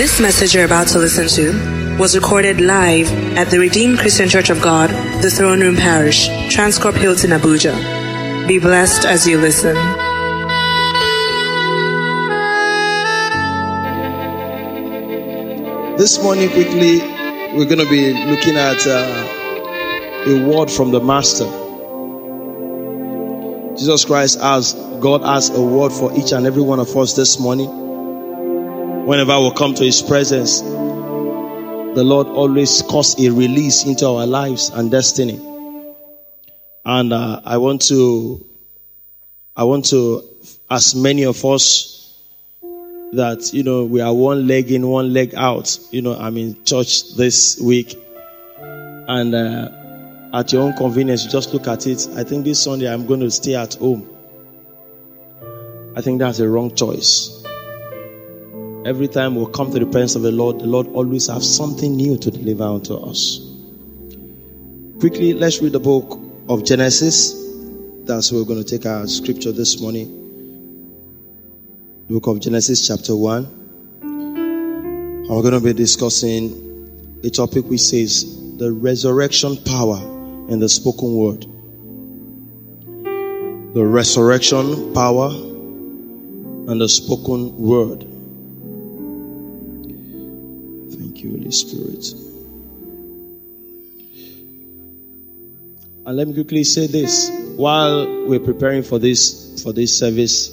This message you're about to listen to was recorded live at the Redeemed Christian Church of God, the Throne Room Parish, Transcorp Hilton, Abuja. Be blessed as you listen. This morning, quickly, we're going to be looking at uh, a word from the Master. Jesus Christ has, God has a word for each and every one of us this morning. Whenever we come to His presence, the Lord always cause a release into our lives and destiny. And uh, I want to, I want to, as many of us that you know we are one leg in, one leg out. You know, I'm in church this week, and uh, at your own convenience, just look at it. I think this Sunday I'm going to stay at home. I think that's a wrong choice. Every time we come to the presence of the Lord, the Lord always has something new to deliver unto us. Quickly, let's read the book of Genesis. That's where we're going to take our scripture this morning. The book of Genesis, chapter 1. And we're going to be discussing a topic which says the resurrection power in the spoken word. The resurrection power and the spoken word. Holy Spirit. And let me quickly say this. While we're preparing for this for this service,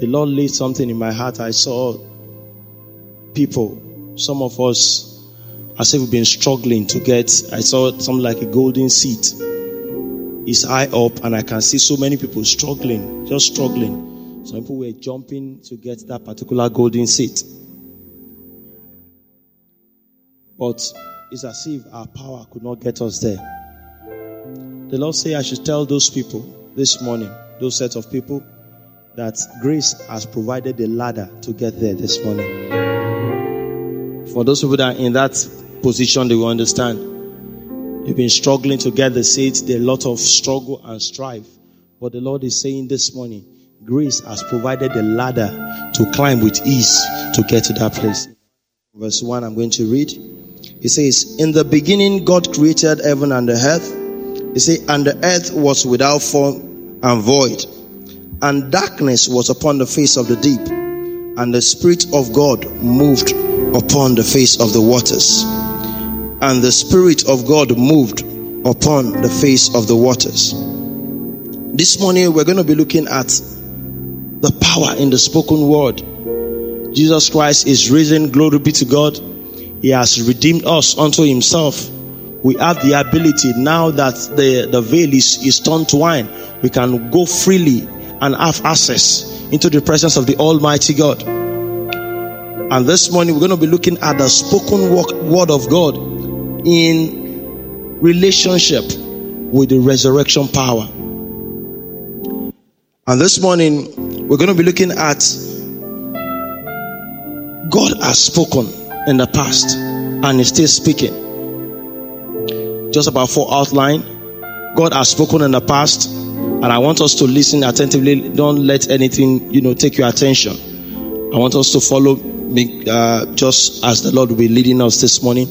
the Lord laid something in my heart. I saw people, some of us, as if we've been struggling to get. I saw something like a golden seat. It's high up, and I can see so many people struggling, just struggling. Some people were jumping to get that particular golden seat. But it's as if our power could not get us there. The Lord say I should tell those people this morning, those set of people, that grace has provided the ladder to get there this morning. For those people that are in that position, they will understand. You've been struggling to get the seat. There's a lot of struggle and strife. But the Lord is saying this morning, grace has provided the ladder to climb with ease to get to that place. Verse 1, I'm going to read. It says, In the beginning, God created heaven and the earth. He says, And the earth was without form and void, and darkness was upon the face of the deep, and the Spirit of God moved upon the face of the waters. And the Spirit of God moved upon the face of the waters. This morning, we're going to be looking at the power in the spoken word. Jesus Christ is risen. Glory be to God. He has redeemed us unto himself. We have the ability now that the, the veil is, is turned to wine. We can go freely and have access into the presence of the Almighty God. And this morning we're going to be looking at the spoken word of God in relationship with the resurrection power. And this morning we're going to be looking at God has spoken in the past and is still speaking. Just about four outline. God has spoken in the past, and I want us to listen attentively. Don't let anything, you know, take your attention. I want us to follow me uh, just as the Lord will be leading us this morning.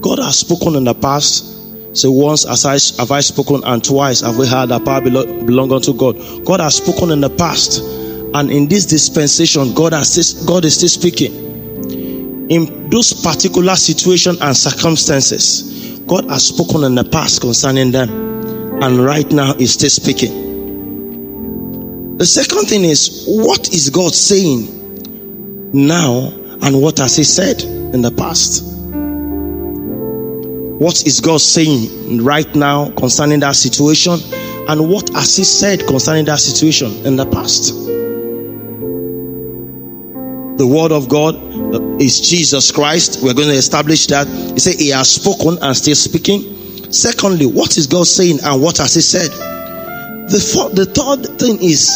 God has spoken in the past. So once as I, have I spoken, and twice have we heard that power belong, unto God. God has spoken in the past, and in this dispensation, God has God is still speaking in those particular situations and circumstances, God has spoken in the past concerning them, and right now is still speaking. The second thing is, what is God saying now, and what has He said in the past? What is God saying right now concerning that situation, and what has He said concerning that situation in the past? The Word of God is Jesus Christ. We're going to establish that. He said he has spoken and still speaking. Secondly, what is God saying and what has he said? The, the third thing is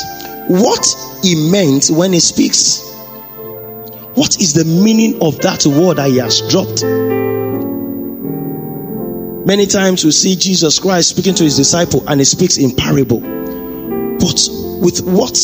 what he meant when he speaks. What is the meaning of that word that he has dropped? Many times we see Jesus Christ speaking to his disciple and he speaks in parable. But with what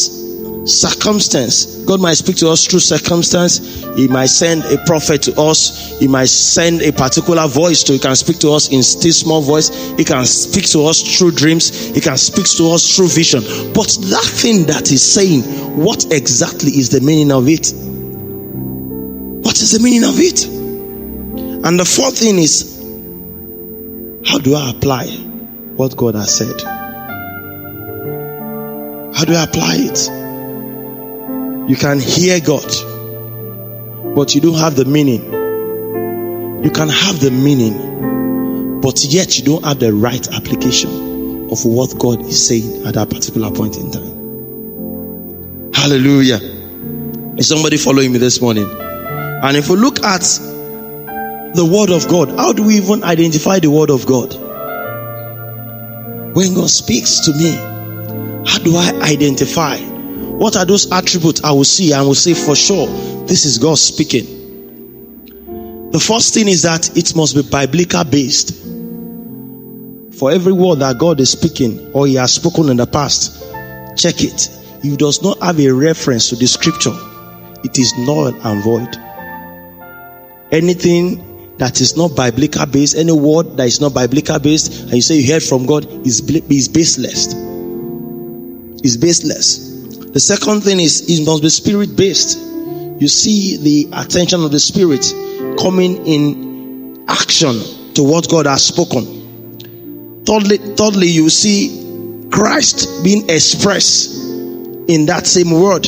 circumstance. God might speak to us through circumstance. He might send a prophet to us. He might send a particular voice to, he can speak to us in still small voice. He can speak to us through dreams. He can speak to us through vision. But that thing that he's saying, what exactly is the meaning of it? What is the meaning of it? And the fourth thing is, how do I apply what God has said? How do I apply it? You can hear God, but you don't have the meaning. You can have the meaning, but yet you don't have the right application of what God is saying at that particular point in time. Hallelujah. Is somebody following me this morning? And if we look at the Word of God, how do we even identify the Word of God? When God speaks to me, how do I identify what are those attributes I will see and will say for sure this is God speaking? The first thing is that it must be biblical based. For every word that God is speaking or He has spoken in the past, check it. If it does not have a reference to the scripture, it is null and void. Anything that is not biblical based, any word that is not biblical based, and you say you heard from God, is, is baseless. Is baseless. The second thing is it must be spirit based. You see the attention of the spirit coming in action to what God has spoken. Thirdly, thirdly you see Christ being expressed in that same word.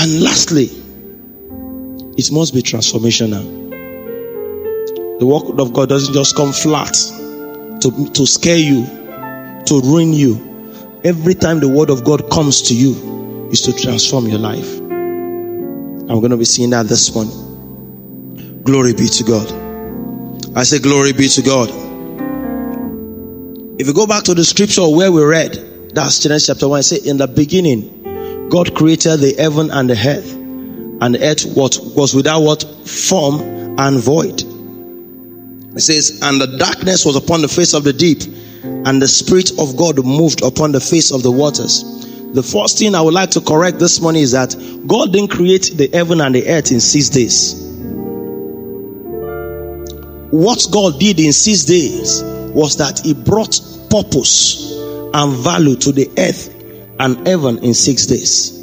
And lastly, it must be transformational. The word of God doesn't just come flat to, to scare you, to ruin you every time the word of God comes to you is to transform your life. I'm going to be seeing that this morning. Glory be to God. I say glory be to God. If you go back to the scripture where we read, that's Genesis chapter 1, I say in the beginning, God created the heaven and the earth, and the earth what was without what form and void. It says, and the darkness was upon the face of the deep, and the Spirit of God moved upon the face of the waters. The first thing I would like to correct this morning is that God didn't create the heaven and the earth in six days. What God did in six days was that He brought purpose and value to the earth and heaven in six days.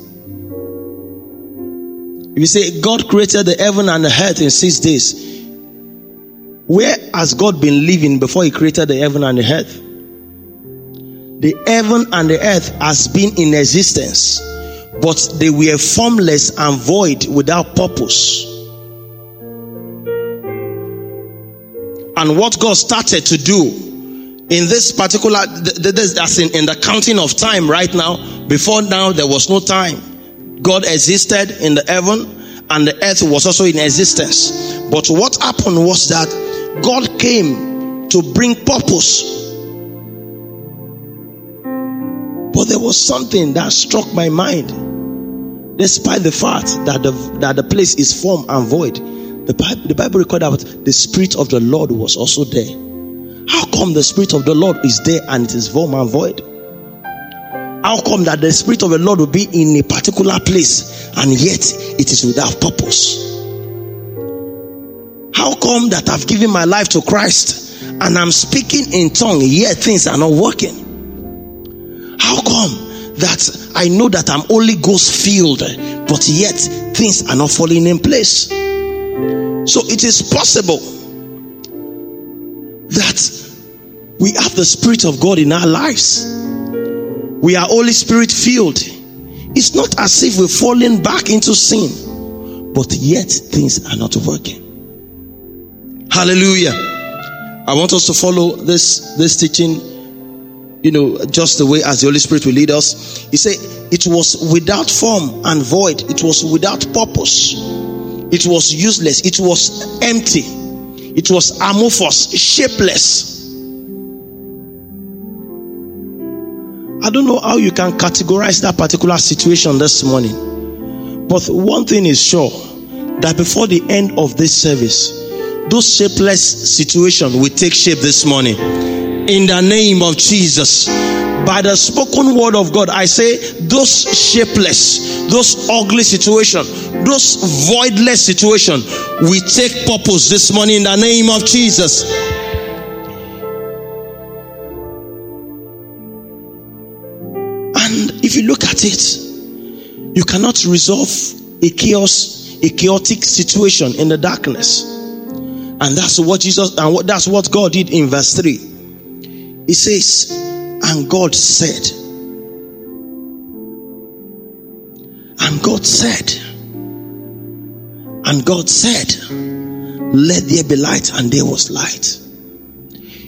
You say God created the heaven and the earth in six days, where has God been living before He created the heaven and the earth? The heaven and the earth has been in existence, but they were formless and void without purpose. And what God started to do in this particular, as in, in the counting of time right now, before now there was no time. God existed in the heaven and the earth was also in existence. But what happened was that God came to bring purpose But there was something that struck my mind. Despite the fact that the, that the place is form and void, the Bible, the Bible recorded that the Spirit of the Lord was also there. How come the Spirit of the Lord is there and it is form and void? How come that the Spirit of the Lord will be in a particular place and yet it is without purpose? How come that I've given my life to Christ and I'm speaking in tongue, yet things are not working? How come that I know that I'm Holy Ghost filled, but yet things are not falling in place? So it is possible that we have the Spirit of God in our lives. We are Holy Spirit filled. It's not as if we're falling back into sin, but yet things are not working. Hallelujah. I want us to follow this, this teaching you know, just the way as the Holy Spirit will lead us. He said, It was without form and void, it was without purpose, it was useless, it was empty, it was amorphous, shapeless. I don't know how you can categorize that particular situation this morning, but one thing is sure that before the end of this service, those shapeless situation will take shape this morning in the name of Jesus. by the spoken word of God, I say those shapeless, those ugly situation, those voidless situation, we take purpose this morning in the name of Jesus. And if you look at it, you cannot resolve a chaos, a chaotic situation in the darkness. And that's what Jesus, and what, that's what God did in verse 3. He says, and God said, and God said, and God said, let there be light, and there was light.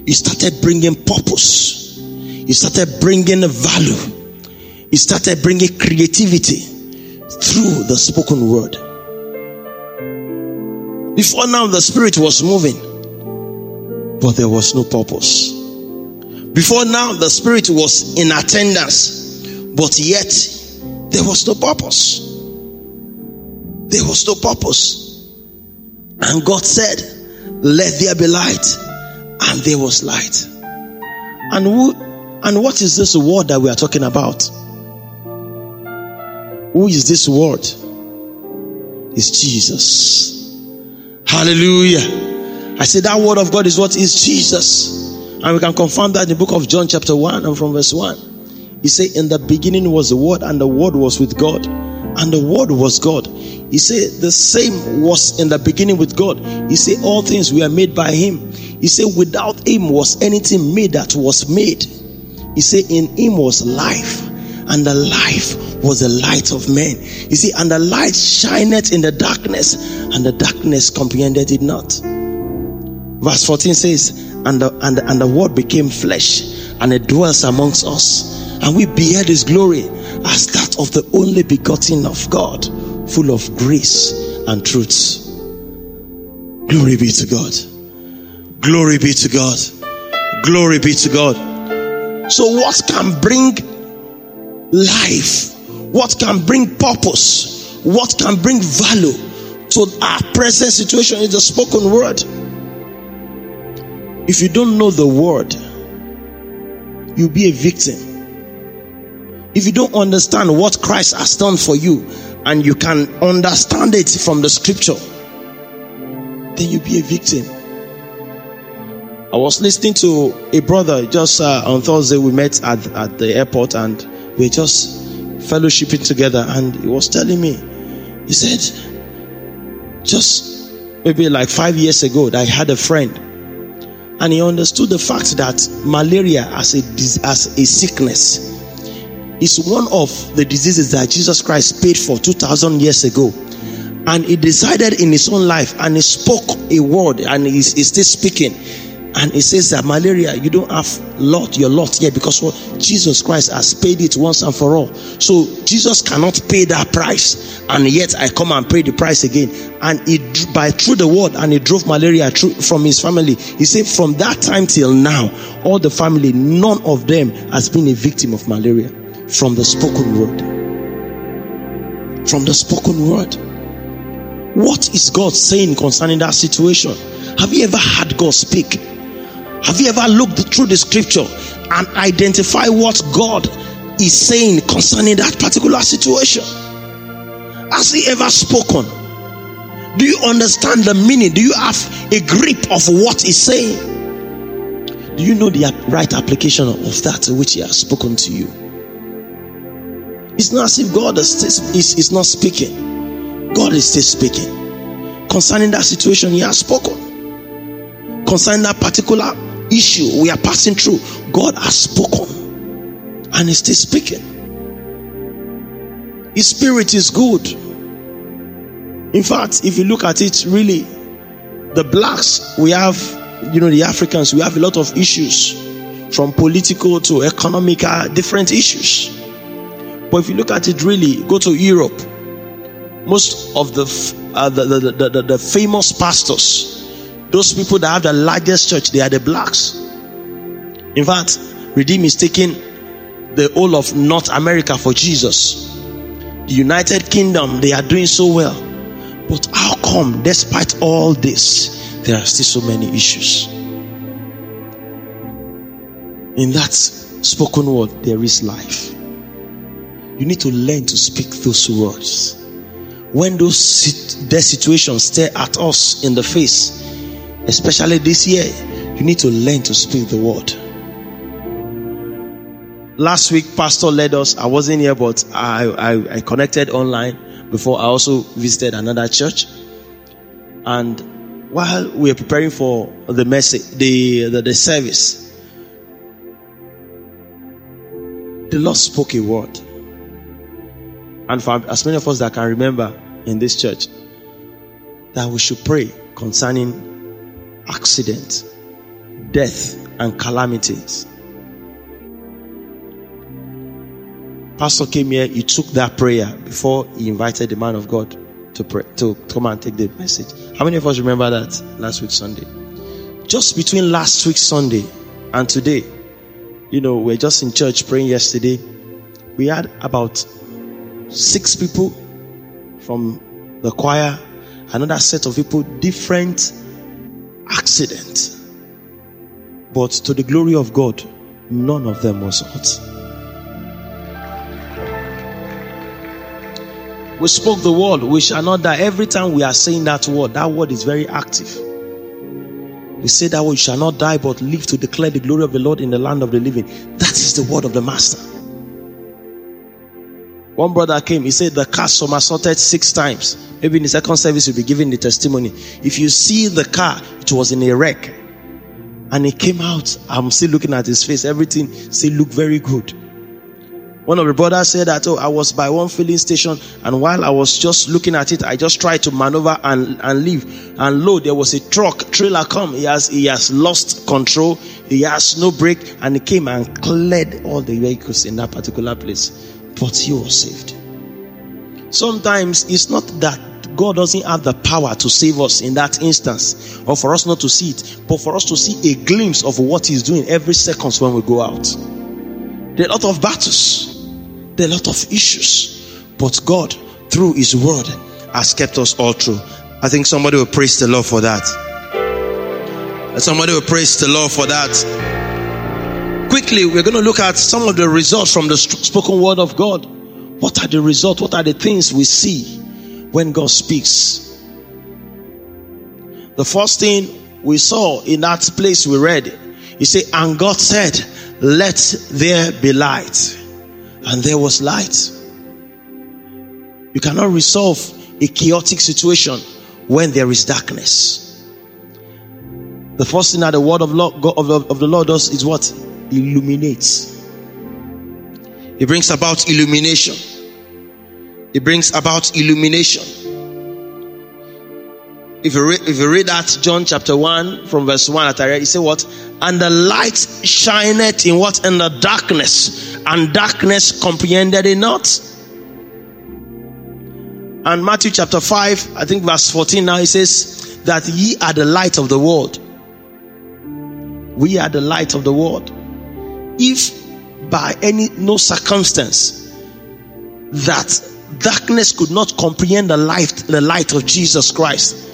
He started bringing purpose. He started bringing value. He started bringing creativity through the spoken word. Before now, the spirit was moving, but there was no purpose. Before now, the spirit was in attendance, but yet there was no purpose. There was no purpose. And God said, Let there be light. And there was light. And who and what is this word that we are talking about? Who is this word? It's Jesus. Hallelujah. I say that word of God is what is Jesus. And we can confirm that in the book of John, chapter 1, and from verse 1. He said, In the beginning was the word, and the word was with God, and the word was God. He said, The same was in the beginning with God. He said, All things were made by him. He said, Without him was anything made that was made. He said, In him was life, and the life was the light of men. You see, and the light shineth in the darkness, and the darkness comprehended it not. Verse 14 says, and the, and, the, and the word became flesh, and it dwells amongst us. And we beheld his glory as that of the only begotten of God, full of grace and truth. Glory be to God. Glory be to God. Glory be to God. So, what can bring life what can bring purpose, what can bring value to our present situation is the spoken word. If you don't know the word, you'll be a victim. If you don't understand what Christ has done for you and you can understand it from the scripture, then you'll be a victim. I was listening to a brother just uh, on Thursday. We met at, at the airport and we just fellowshipping together, and he was telling me, he said, just maybe like five years ago, I had a friend, and he understood the fact that malaria as a as a sickness is one of the diseases that Jesus Christ paid for two thousand years ago. And he decided in his own life and he spoke a word and he's, he's still speaking and it says that malaria, you don't have lot, your lot yet because what Jesus Christ has paid it once and for all. So Jesus cannot pay that price, and yet I come and pay the price again. And it by through the word, and he drove malaria through, from his family. He said, from that time till now, all the family, none of them has been a victim of malaria from the spoken word. From the spoken word. What is God saying concerning that situation? Have you ever had God speak? Have you ever looked through the scripture and identify what God is saying concerning that particular situation? Has He ever spoken? Do you understand the meaning? Do you have a grip of what He's saying? Do you know the right application of that which He has spoken to you? It's not as if God is, not speaking. God is still speaking. Concerning that situation, He has spoken. Concerning that particular issue we are passing through, God has spoken and is still speaking. His spirit is good. In fact, if you look at it, really, the blacks, we have, you know, the Africans, we have a lot of issues from political to economical, different issues. But if you look at it, really, go to Europe, most of the, uh, the, the, the, the famous pastors, those people that have the largest church, they are the blacks. In fact, Redeem is taking the whole of North America for Jesus. The United Kingdom, they are doing so well. But how come, despite all this, there are still so many issues? In that spoken word, there is life. You need to learn to speak those words. When those their situations stare at us in the face, especially this year, you need to learn to speak the word. Last week, Pastor led us. I wasn't here, but I, I, I connected online before I also visited another church. And while we were preparing for the message, the, the, the service, the Lord spoke a word. And for as many of us that can remember in this church, that we should pray concerning accident, death, and calamities. Pastor came here, he took that prayer before he invited the man of God to pray, to come and take the message. How many of us remember that last week Sunday? Just between last week Sunday and today, you know, we're just in church praying yesterday. We had about six people from the choir, another set of people, different accident. But to the glory of God, none of them was hurt. We spoke the word, we shall not die. Every time we are saying that word, that word is very active. We say that we shall not die but live to declare the glory of the Lord in the land of the living. That is the word of the Master. One brother came, he said the car somersaulted six times. Maybe in the second service, you'll be giving the testimony. If you see the car, it was in a wreck. And he came out. I'm still looking at his face. Everything still looked very good. One of the brothers said that, oh, I was by one filling station, and while I was just looking at it, I just tried to maneuver and, and leave. And lo, there was a truck, trailer come. He has, he has lost control. He has no brake, and he came and cleared all the vehicles in that particular place. But he was saved. Sometimes it's not that God doesn't have the power to save us in that instance, or for us not to see it, but for us to see a glimpse of what He's doing every second when we go out. There are a lot of battles there are a lot of issues, but God, through His Word, has kept us all through. I think somebody will praise the Lord for that. Somebody will praise the Lord for that. Quickly, we're going to look at some of the results from the spoken word of God. What are the results? What are the things we see when God speaks? The first thing we saw in that place we read, he said, and God said, let there be light and there was light. You cannot resolve a chaotic situation when there is darkness. The first thing that the word of, Lord, of, of the Lord does is what? Illuminates. It brings about illumination. It brings about illumination. If you read, if you read that John chapter 1 from verse 1 at I read, he said what? And the light shineth in what? In the darkness, and darkness comprehended it not. And Matthew chapter 5, I think verse 14 now, he says that ye are the light of the world. We are the light of the world. If by any no circumstance that darkness could not comprehend the light, the light of Jesus Christ,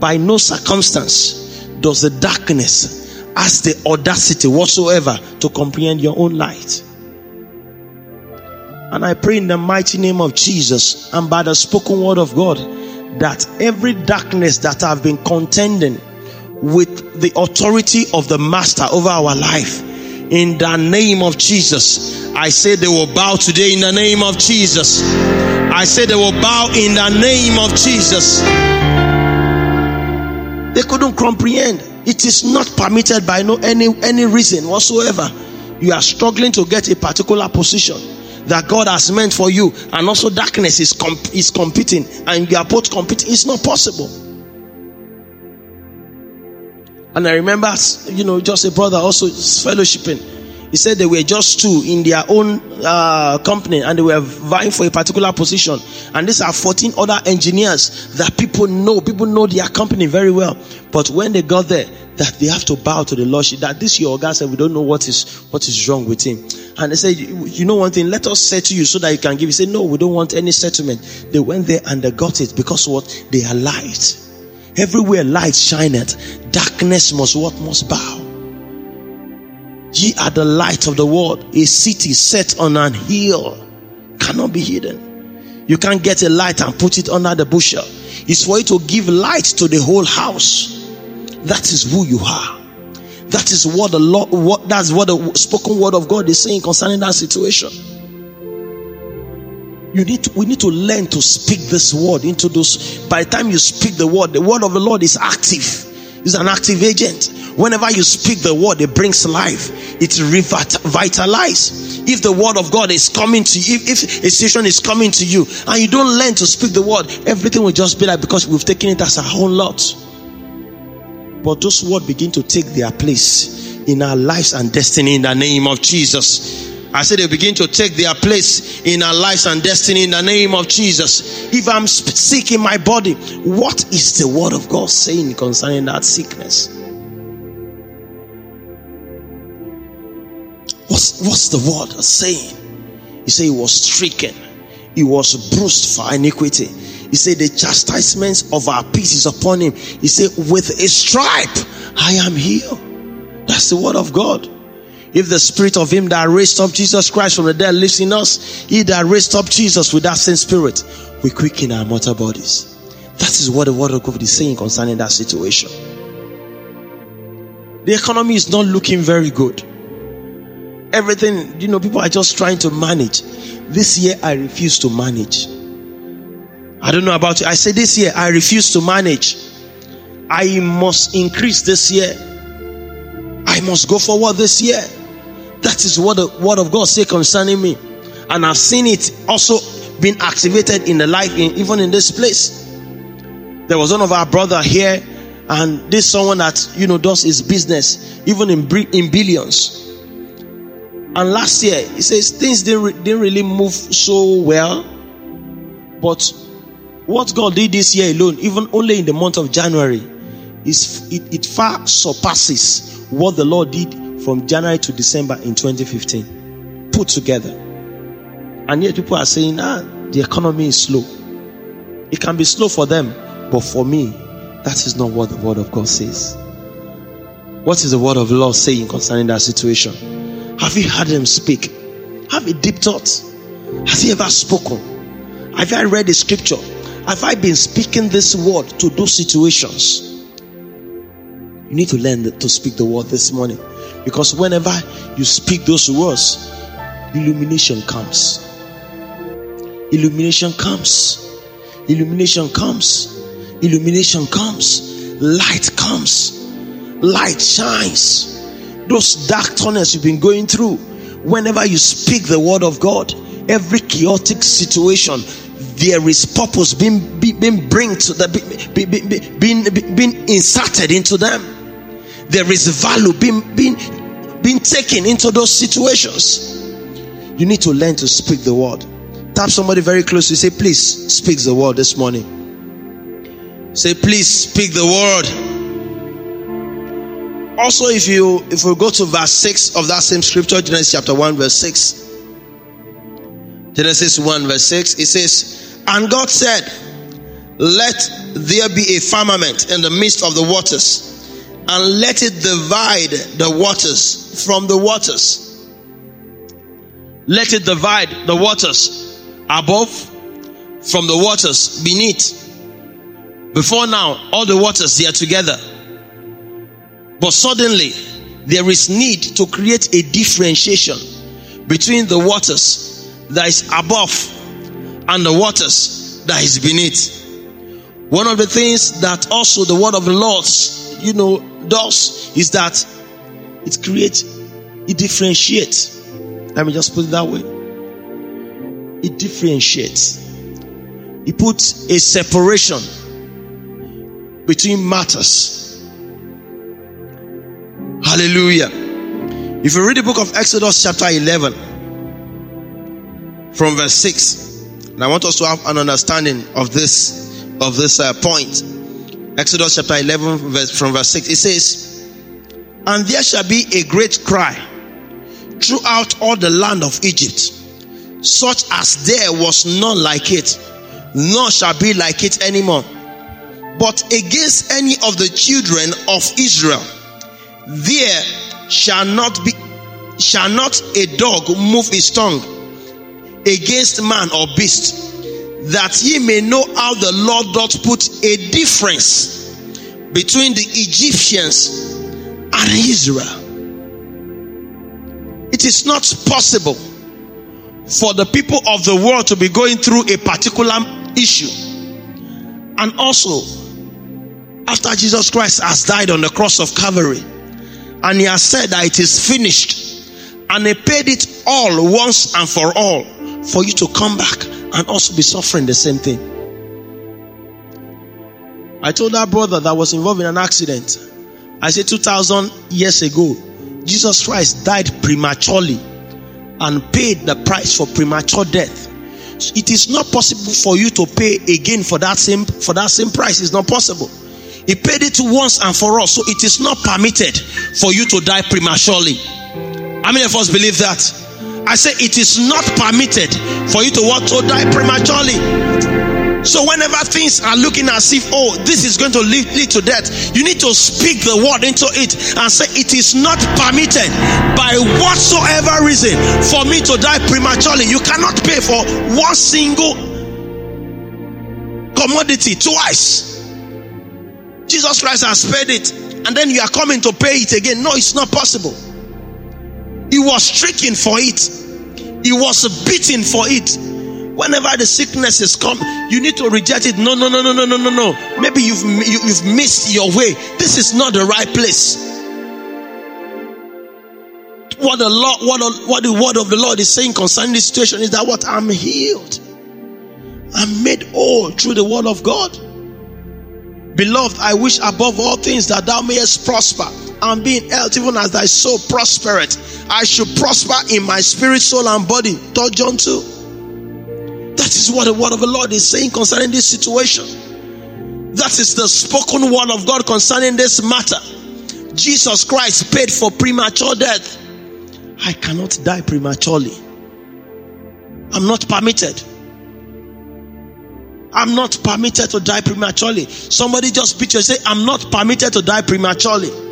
by no circumstance does the darkness has the audacity whatsoever to comprehend your own light. And I pray in the mighty name of Jesus and by the spoken word of God that every darkness that I've been contending with the authority of the master over our life in the name of Jesus. I say they will bow today in the name of Jesus. I say they will bow in the name of Jesus. They couldn't comprehend. It is not permitted by no any any reason whatsoever. You are struggling to get a particular position that God has meant for you, and also darkness is comp- is competing, and you are both competing. It's not possible. And I remember, you know, just a brother also fellowshipping he said they were just two in their own uh, company and they were vying for a particular position. And these are 14 other engineers that people know. People know their company very well. But when they got there, that they have to bow to the Lordship. That this your guy said, we don't know what is what is wrong with him. And they said, you know one thing, let us settle you so that you can give. He said, no, we don't want any settlement. They went there and they got it because what? They are light. Everywhere light shineth, darkness must what? Must bow. Ye are the light of the world. A city set on an hill cannot be hidden. You can't get a light and put it under the bushel. It's for you to give light to the whole house. That is who you are. That is what the Lord, what that's what the spoken word of God is saying concerning that situation. You need to, we need to learn to speak this word into those. By the time you speak the word, the word of the Lord is active. It's an active agent. Whenever you speak the word, it brings life. It revitalizes. If the word of God is coming to you, if, if a situation is coming to you, and you don't learn to speak the word, everything will just be like because we've taken it as a whole lot. But those words begin to take their place in our lives and destiny in the name of Jesus. I said they begin to take their place in our lives and destiny in the name of Jesus. If I'm sick in my body, what is the word of God saying concerning that sickness? What's, what's the word saying? He said he was stricken, he was bruised for iniquity. He said the chastisement of our peace is upon him. He said, with a stripe, I am healed. That's the word of God. If the spirit of him that raised up Jesus Christ from the dead lives in us, he that raised up Jesus with that same spirit, we quicken our mortal bodies. That is what the word of God is saying concerning that situation. The economy is not looking very good. Everything, you know, people are just trying to manage. This year, I refuse to manage. I don't know about you. I say this year, I refuse to manage. I must increase this year. I must go forward this year. That is what the word of God say concerning me. And I've seen it also being activated in the life, in, even in this place. There was one of our brother here, and this someone that you know does his business, even in in billions. And last year, he says things didn't, didn't really move so well, but what God did this year alone, even only in the month of January, is it, it far surpasses what the Lord did from January to December in 2015 put together. And yet people are saying, ah, the economy is slow. It can be slow for them, but for me, that is not what the word of God says. What is the word of the Lord saying concerning that situation? Have you heard him speak? Have a deep thought? Has he ever spoken? Have I read the scripture? Have I been speaking this word to those situations? You need to learn to speak the word this morning. Because whenever you speak those words, illumination comes. Illumination comes. Illumination comes. Illumination comes. Light comes. Light shines. Those dark tunnels you've been going through, whenever you speak the word of God, every chaotic situation, there is purpose being being bring to the being, being, being inserted into them. There is value being being being taken into those situations. You need to learn to speak the word. Tap somebody very close. You say, please speak the word this morning. Say, please speak the word. Also, if you if we go to verse 6 of that same scripture, Genesis chapter 1, verse 6. Genesis 1, verse 6, it says, and God said, Let there be a firmament in the midst of the waters, and let it divide the waters from the waters. Let it divide the waters above from the waters beneath. Before now, all the waters they are together. But suddenly, there is need to create a differentiation between the waters that is above and the waters that is beneath. One of the things that also the word of the Lord, you know, does is that it creates, it differentiates. Let me just put it that way. It differentiates. It puts a separation between matters. Hallelujah. If you read the book of Exodus, chapter 11, from verse 6, and I want us to have an understanding of this of this uh, point. Exodus chapter 11 verse, from verse 6 it says, "And there shall be a great cry throughout all the land of Egypt, such as there was none like it, nor shall be like it anymore. But against any of the children of Israel, there shall not be shall not a dog move his tongue against man or beast, that ye may know how the Lord doth put a difference between the Egyptians and Israel. It is not possible for the people of the world to be going through a particular issue. And also, after Jesus Christ has died on the cross of Calvary, and he has said that it is finished, and he paid it all once and for all for you to come back and also be suffering the same thing. I told that brother that was involved in an accident. I said 2000 years ago, Jesus Christ died prematurely and paid the price for premature death. It is not possible for you to pay again for that same for that same price. It's not possible. He paid it once and for all, so it is not permitted for you to die prematurely. How many of us believe that? I say it is not permitted for you to want to die prematurely. So whenever things are looking as if, oh, this is going to lead, lead to death, you need to speak the word into it and say, it is not permitted by whatsoever reason for me to die prematurely. You cannot pay for one single commodity twice. Jesus Christ has paid it, and then you are coming to pay it again. No, it's not possible. He was stricken for it, he was beaten for it Whenever the sickness is come, you need to reject it. No, no, no, no, no, no, no, no. Maybe you've you, have missed your way. This is not the right place. What the Lord, what, what the word of the Lord is saying concerning this situation is that what I'm healed. I'm made whole through the word of God. Beloved, I wish above all things that thou mayest prosper and be in health, even as thy soul prospereth. I should prosper in my spirit, soul, and body. 3 John 2. That is what the word of the Lord is saying concerning this situation. That is the spoken word of God concerning this matter. Jesus Christ paid for premature death. I cannot die prematurely. I'm not permitted. I'm not permitted to die prematurely. Somebody just picture say, I'm not permitted to die prematurely.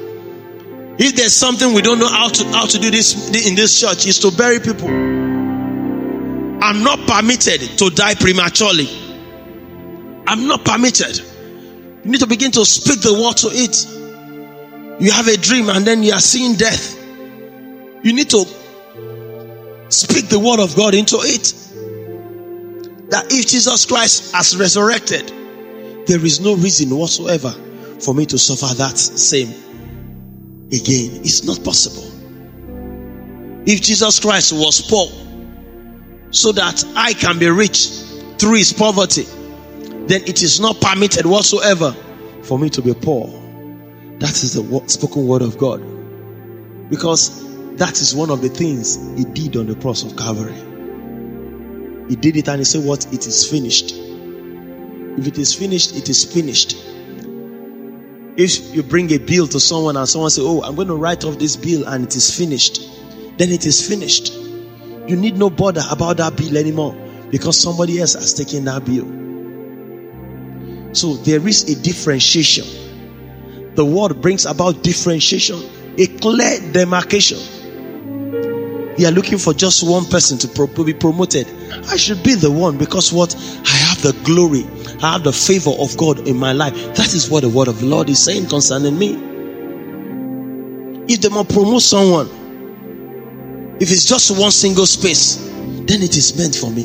If there's something we don't know how to how to do this in this church, is to bury people. I'm not permitted to die prematurely. I'm not permitted. You need to begin to speak the word to it. You have a dream and then you are seeing death. You need to speak the word of God into it. That if Jesus Christ has resurrected, there is no reason whatsoever for me to suffer that same again. It's not possible. If Jesus Christ was poor, so that I can be rich through his poverty, then it is not permitted whatsoever for me to be poor. That is the spoken word of God. Because that is one of the things he did on the cross of Calvary. He did it and he said, What? It is finished. If it is finished, it is finished. If you bring a bill to someone and someone say, Oh, I'm going to write off this bill and it is finished, then it is finished. You need no bother about that bill anymore because somebody else has taken that bill. So there is a differentiation. The word brings about differentiation, a clear demarcation. They are looking for just one person to be promoted. I should be the one because what? I the glory, I have the favor of God in my life. That is what the word of the Lord is saying concerning me. If they must promote someone, if it's just one single space, then it is meant for me.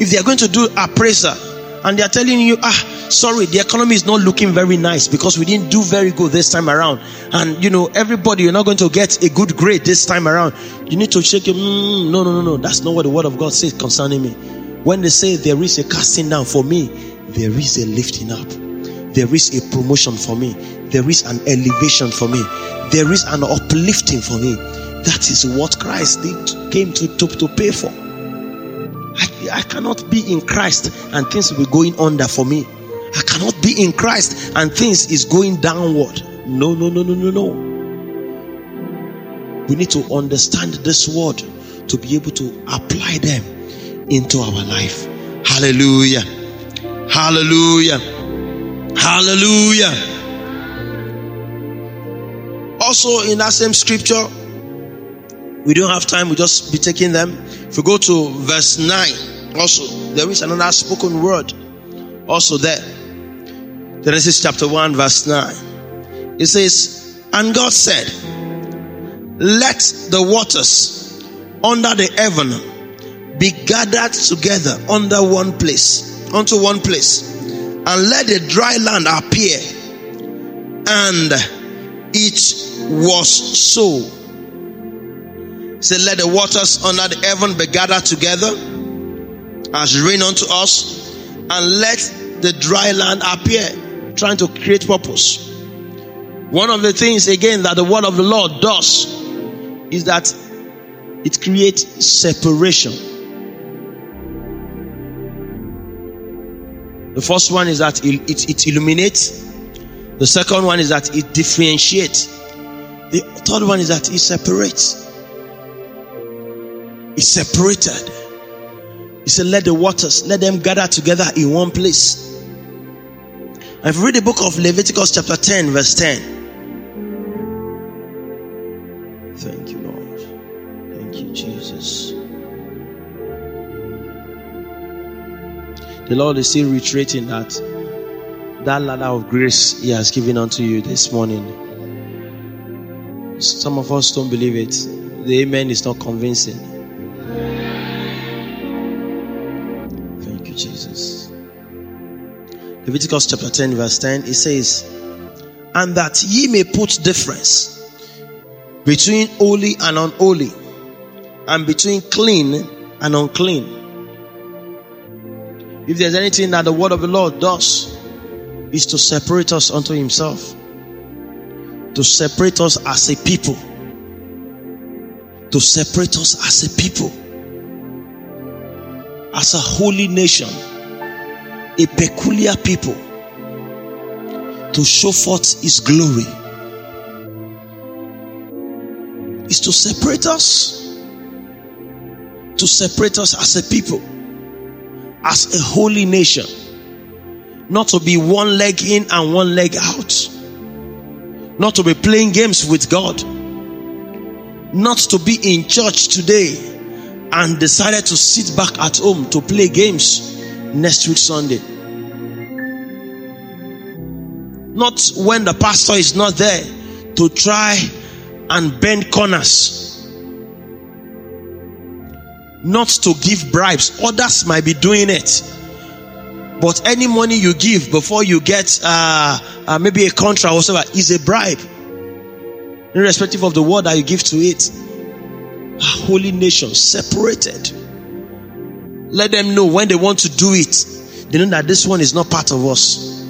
If they are going to do appraiser and they are telling you, ah, sorry, the economy is not looking very nice because we didn't do very good this time around, and you know, everybody, you're not going to get a good grade this time around, you need to shake it. Mm, no, no, no, no, that's not what the word of God says concerning me. When they say there is a casting down for me, there is a lifting up, there is a promotion for me, there is an elevation for me, there is an uplifting for me. That is what Christ did, came to, to, to pay for. I, I cannot be in Christ and things will be going under for me. I cannot be in Christ and things is going downward. No, no, no, no, no, no. We need to understand this word to be able to apply them into our life. Hallelujah. Hallelujah. Hallelujah. Also, in that same scripture, we don't have time, we just be taking them. If we go to verse 9, also, there is another spoken word also there. Genesis chapter 1, verse 9. It says, And God said, Let the waters under the heaven be gathered together under one place, unto one place, and let the dry land appear. And it was so. Say, let the waters under the heaven be gathered together as rain unto us, and let the dry land appear, trying to create purpose. One of the things, again, that the word of the Lord does is that it creates separation. The first one is that it, it, it illuminates. The second one is that it differentiates. The third one is that it separates. It's separated. He said, Let the waters, let them gather together in one place. I've read the book of Leviticus, chapter 10, verse 10. The Lord is still reiterating that that ladder of grace He has given unto you this morning. Some of us don't believe it. The amen is not convincing. Thank you, Jesus. Leviticus chapter 10, verse 10, it says, And that ye may put difference between holy and unholy, and between clean and unclean. If there's anything that the word of the Lord does, is to separate us unto Himself, to separate us as a people, to separate us as a people, as a holy nation, a peculiar people, to show forth His glory, is to separate us, to separate us as a people, as a holy nation not to be one leg in and one leg out. Not to be playing games with God. Not to be in church today and decided to sit back at home to play games next week Sunday. Not when the pastor is not there to try and bend corners. Not to give bribes. Others might be doing it but any money you give before you get uh, uh, maybe a contract or whatever is a bribe, irrespective of the word that you give to it. A holy nation separated. Let them know when they want to do it, they know that this one is not part of us.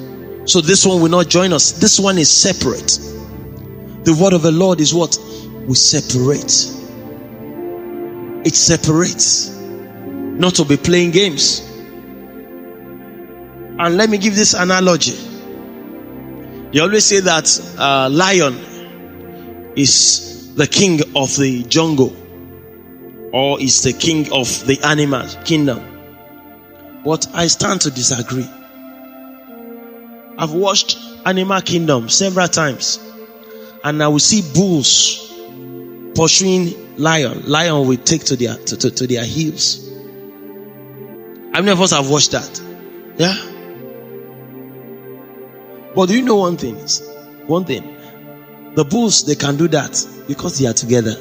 So this one will not join us. This one is separate. The word of the Lord is what? We separate. It separates. Not to be playing games. And let me give this analogy. They always say that uh, lion is the king of the jungle or is the king of the animal kingdom. But I stand to disagree. I've watched Animal Kingdom several times and I will see bulls pursuing lion. Lion will take to their to, to, to their heels. How many of us have watched that? Yeah? But do you know one thing? One thing. The bulls, they can do that because they are together.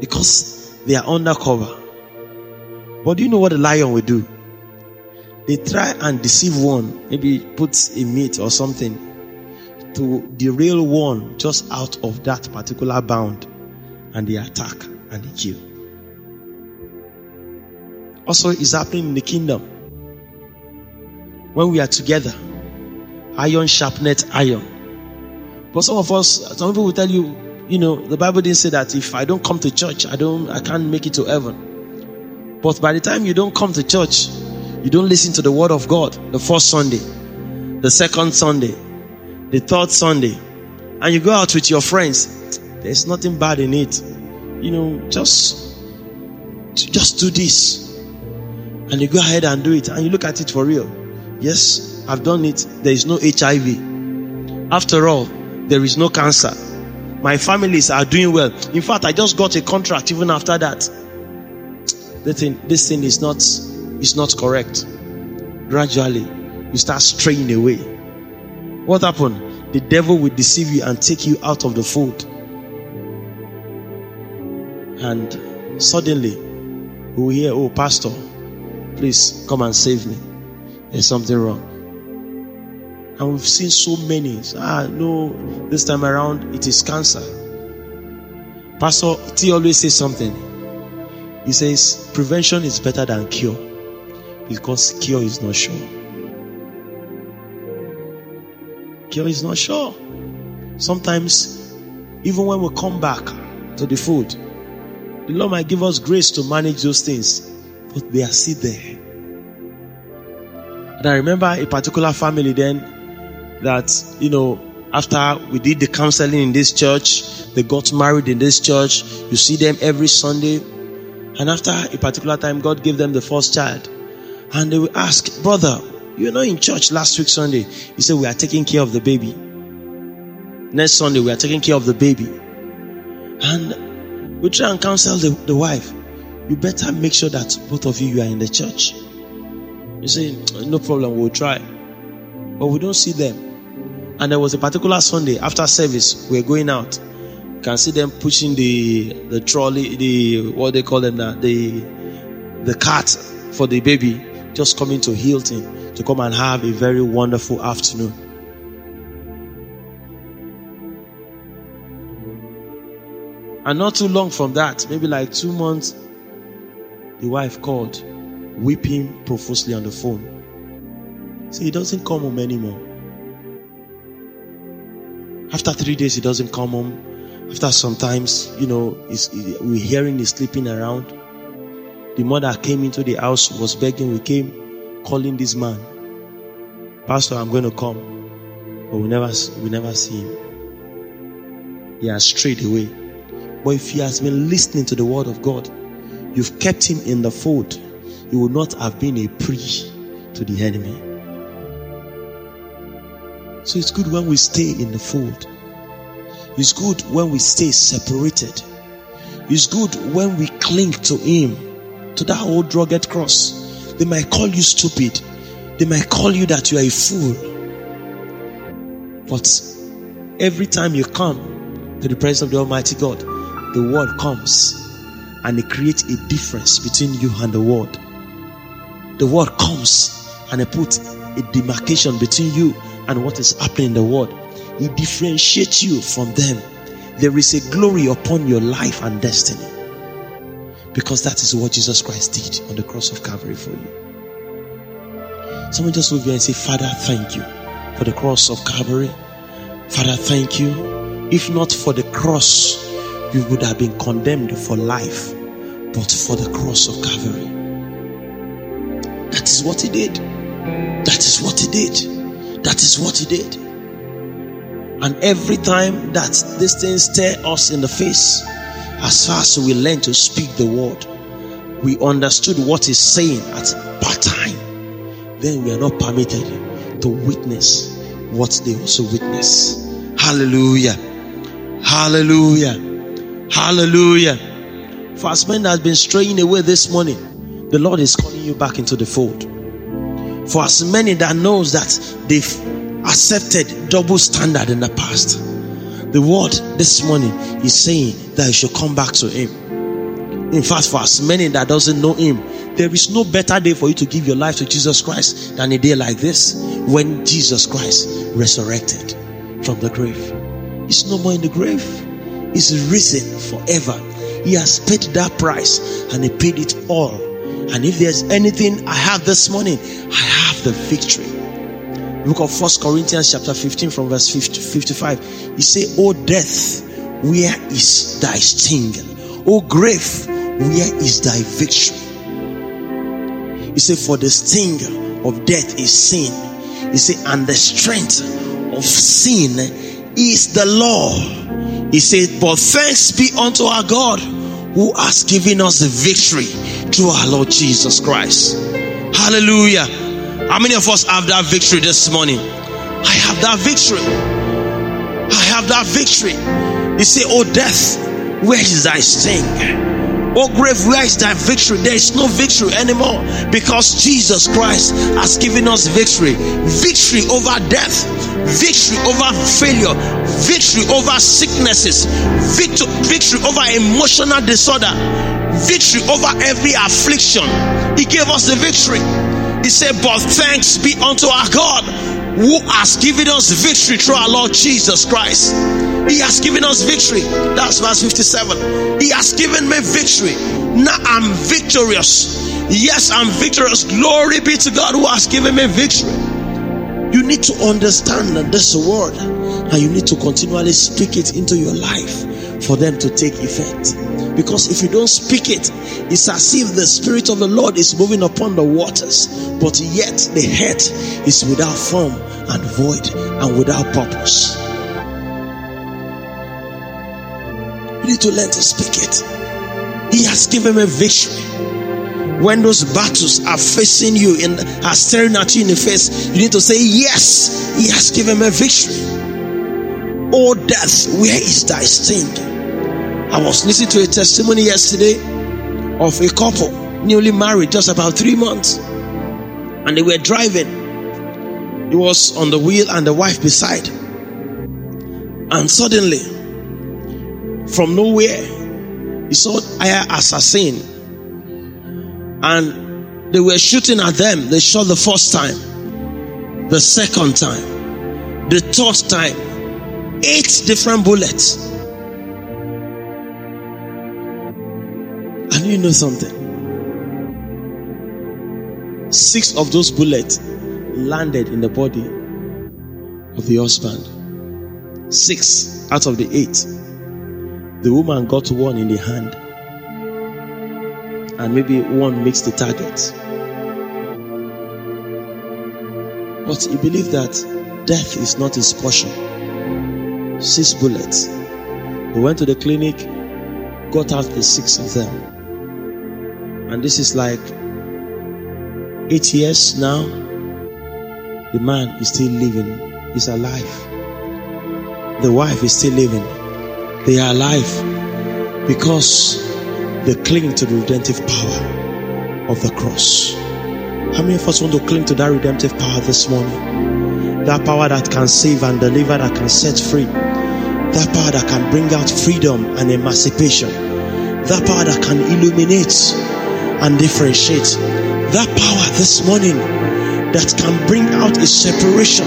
Because they are undercover. But do you know what the lion will do? They try and deceive one, maybe put a meat or something to derail one just out of that particular bound and they attack and they kill. Also, it's happening in the kingdom. When we are together, iron sharpened iron. But some of us, some people will tell you, you know, the Bible didn't say that if I don't come to church, I don't, I can't make it to heaven. But by the time you don't come to church, you don't listen to the word of God the first Sunday, the second Sunday, the third Sunday, and you go out with your friends, there's nothing bad in it. You know, just, just do this. And you go ahead and do it, and you look at it for real. Yes, I've done it. There is no HIV. After all, there is no cancer. My families are doing well. In fact, I just got a contract even after that. The thing, this thing is not is not correct. Gradually, you start straying away. What happened? The devil will deceive you and take you out of the fold. And suddenly, we will hear, Oh, Pastor, please come and save me. There's something wrong. And we've seen so many. Ah, no, this time around it is cancer. Pastor T always says something. He says, prevention is better than cure because cure is not sure. Cure is not sure. Sometimes, even when we come back to the food, the Lord might give us grace to manage those things, but they are still there. And I remember a particular family then that, you know, after we did the counseling in this church, they got married in this church. You see them every Sunday. And after a particular time, God gave them the first child. And they will ask, Brother, you know, in church last week Sunday, he said, We are taking care of the baby. Next Sunday, we are taking care of the baby. And we try and counsel the, the wife. You better make sure that both of you, you are in the church. You say, No problem, we'll try. But we don't see them. And there was a particular Sunday after service, we are going out. You can see them pushing the the trolley, the what they call them now, the the cart for the baby, just coming to Hilton to come and have a very wonderful afternoon. And not too long from that, maybe like two months, the wife called, weeping profusely on the phone. See, he doesn't come home anymore. After three days, he doesn't come home. After sometimes, you know, we're hearing he's sleeping around. The mother came into the house, was begging. We came calling this man. Pastor, I'm going to come. But we never, we never see him. He has strayed away. But if he has been listening to the word of God, you've kept him in the fold, he would not have been a prey to the enemy. So it's good when we stay in the fold. It's good when we stay separated. It's good when we cling to Him, to that old rugged cross. They might call you stupid. They might call you that you are a fool. But every time you come to the presence of the Almighty God, the word comes and it creates a difference between you and the word. The word comes and it puts a demarcation between you and what is happening in the world. It differentiates you from them. There is a glory upon your life and destiny. Because that is what Jesus Christ did on the cross of Calvary for you. Someone just move here and say, Father, thank you for the cross of Calvary. Father, thank you. If not for the cross, you would have been condemned for life, but for the cross of Calvary. That is what he did. That is what he did. That is what he did. And every time that these things stare us in the face, as far as we learn to speak the word, we understood what he's saying at part time, then we are not permitted to witness what they also witness. Hallelujah. Hallelujah. Hallelujah. For as men that has been straying away this morning, the Lord is calling you back into the fold. For as many that knows that they've accepted double standard in the past, the word this morning is saying that you should come back to him. In fact, for as many that doesn't know him, there is no better day for you to give your life to Jesus Christ than a day like this when Jesus Christ resurrected from the grave. He's no more in the grave. He's risen forever. He has paid that price and he paid it all and if there's anything I have this morning, I have the victory. Look at First Corinthians chapter 15 from verse 50, 55. He say, "O death, where is thy sting? O grave, where is thy victory?" He said, "For the sting of death is sin." He said, "And the strength of sin is the law." He said, "But thanks be unto our God." who has given us the victory through our Lord Jesus Christ. Hallelujah. How many of us have that victory this morning? I have that victory. I have have that victory. He say, Oh death, where is thy sting? Oh grave, where is thy victory? There is no victory anymore because Jesus Christ has given us victory. Victory over death, victory over failure, victory over sicknesses, victory, victory over emotional disorder, victory over every affliction. He gave us the victory. He said, But thanks be unto our God who has given us victory through our Lord Jesus Christ. He has given us victory. That's verse 57. He has given me victory. Now I'm victorious. Yes, I'm victorious. Glory be to God who has given me victory. You need to understand that this word and you need to continually speak it into your life for them to take effect. Because if you don't speak it, it's as if the Spirit of the Lord is moving upon the waters, but yet the head is without form and void and without purpose. You need to learn to speak it. He has given me victory. When those battles are facing you and are staring at you in the face, you need to say, Yes, He has given me victory. Oh, death, where is thy sting? I was listening to a testimony yesterday of a couple newly married, just about three months, and they were driving. He was on the wheel and the wife beside, and suddenly, from nowhere, he saw an assassin, and they were shooting at them. They shot the first time, the second time, the third time, eight different bullets you know something? Six of those bullets landed in the body of the husband. Six out of the eight. The woman got one in the hand. And maybe one missed the target. But he believed that death is not his portion. Six bullets. He went to the clinic, got out the six of them and this is like eight years now. The man is still living, he's alive. The wife is still living, they are alive because they cling to the redemptive power of the cross. How many of us want to cling to that redemptive power this morning? That power that can save and deliver, that can set free. That power that can bring out freedom and emancipation. That power that can illuminate and differentiate. That power this morning that can bring out a separation,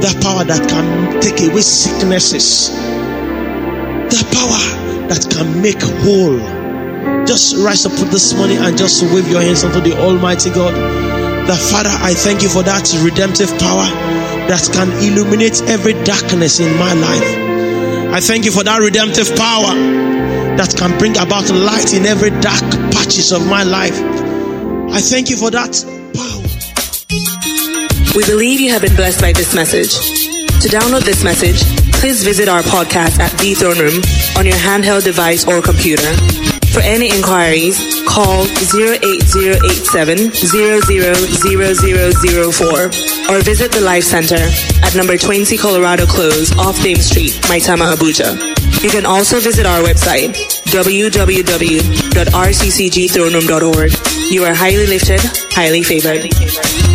that power that can take away sicknesses, that power that can make whole. Just rise up this morning and just wave your hands unto the Almighty God. The Father, I thank you for that redemptive power that can illuminate every darkness in my life. I thank you for that redemptive power that can bring about light in every dark of my life. I thank you for that power. We believe you have been blessed by this message. To download this message, please visit our podcast at The Throne Room on your handheld device or computer. For any inquiries, call 08087 or visit the Life Center at number 20 Colorado Close off Dame Street, Maitama, Abuja. You can also visit our website, www.rccgthroneroom.org. You are highly lifted, highly favored.